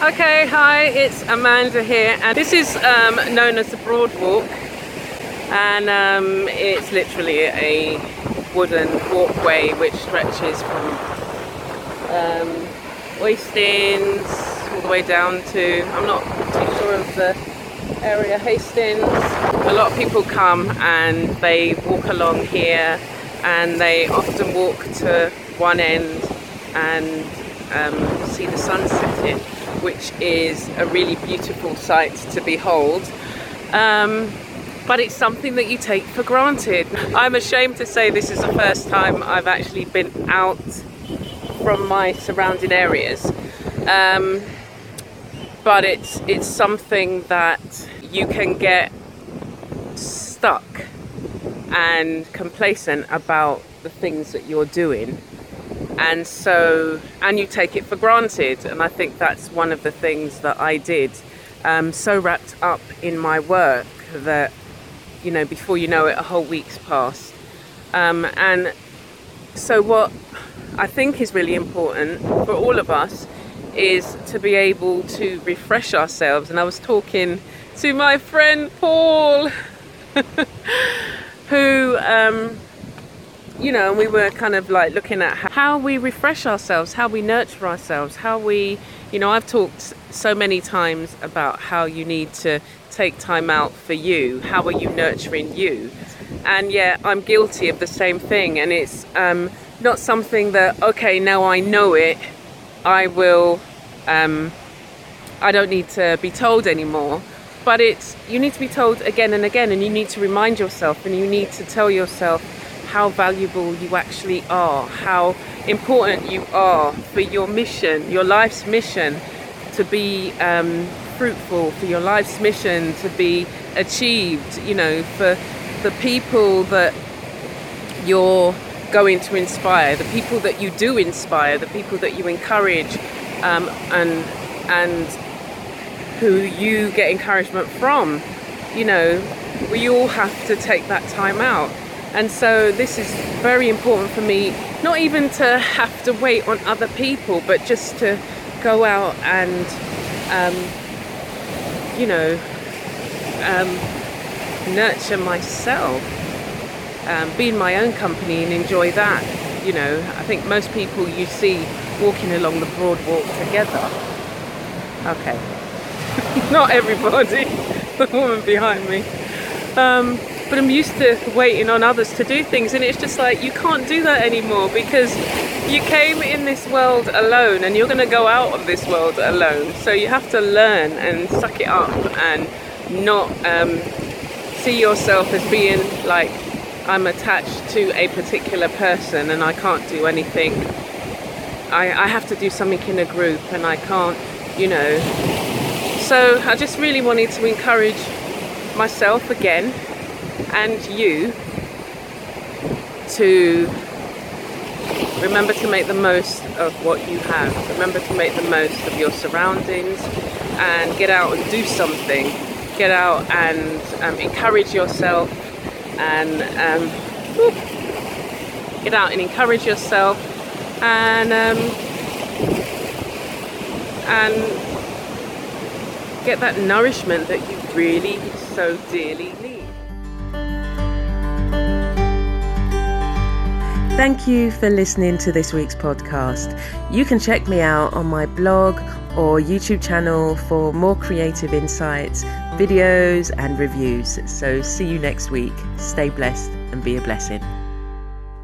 Okay, hi, it's Amanda here, and this is um, known as the Broad Walk, and um, it's literally a wooden walkway which stretches from um, Oistins all the way down to, I'm not too sure of the area, Hastings. A lot of people come and they walk along here, and they often walk to one end and um, see the sun setting which is a really beautiful sight to behold. Um, but it's something that you take for granted. I'm ashamed to say this is the first time I've actually been out from my surrounding areas. Um, but it's it's something that you can get stuck and complacent about the things that you're doing and so and you take it for granted. And i think that's one of the things that i did um, so wrapped up in my work that you know before you know it a whole week's passed. Um, and so what i think is really important for all of us is to be able to refresh ourselves. And i was talking to my friend paul who um, you know, and we were kind of like looking at how we refresh ourselves, how we nurture ourselves, how we, you know, I've talked so many times about how you need to take time out for you. How are you nurturing you? And yet I'm guilty of the same thing. And it's um, not something that, okay, now I know it, I will, um, I don't need to be told anymore. But it's, you need to be told again and again, and you need to remind yourself, and you need to tell yourself, how valuable you actually are, how important you are for your mission, your life's mission to be um, fruitful, for your life's mission to be achieved, you know, for the people that you're going to inspire, the people that you do inspire, the people that you encourage, um, and and who you get encouragement from. You know, we all have to take that time out. And so this is very important for me, not even to have to wait on other people, but just to go out and, um, you know, um, nurture myself, um, be in my own company and enjoy that. You know, I think most people you see walking along the broad walk together. Okay, not everybody, the woman behind me. But I'm used to waiting on others to do things, and it's just like you can't do that anymore because you came in this world alone and you're going to go out of this world alone. So you have to learn and suck it up and not um, see yourself as being like I'm attached to a particular person and I can't do anything. I, I have to do something in a group and I can't, you know. So I just really wanted to encourage myself again and you to remember to make the most of what you have. Remember to make the most of your surroundings and get out and do something. Get out and um, encourage yourself and um, get out and encourage yourself and um, and get that nourishment that you really so dearly need. Thank you for listening to this week's podcast. You can check me out on my blog or YouTube channel for more creative insights, videos, and reviews. So, see you next week. Stay blessed and be a blessing.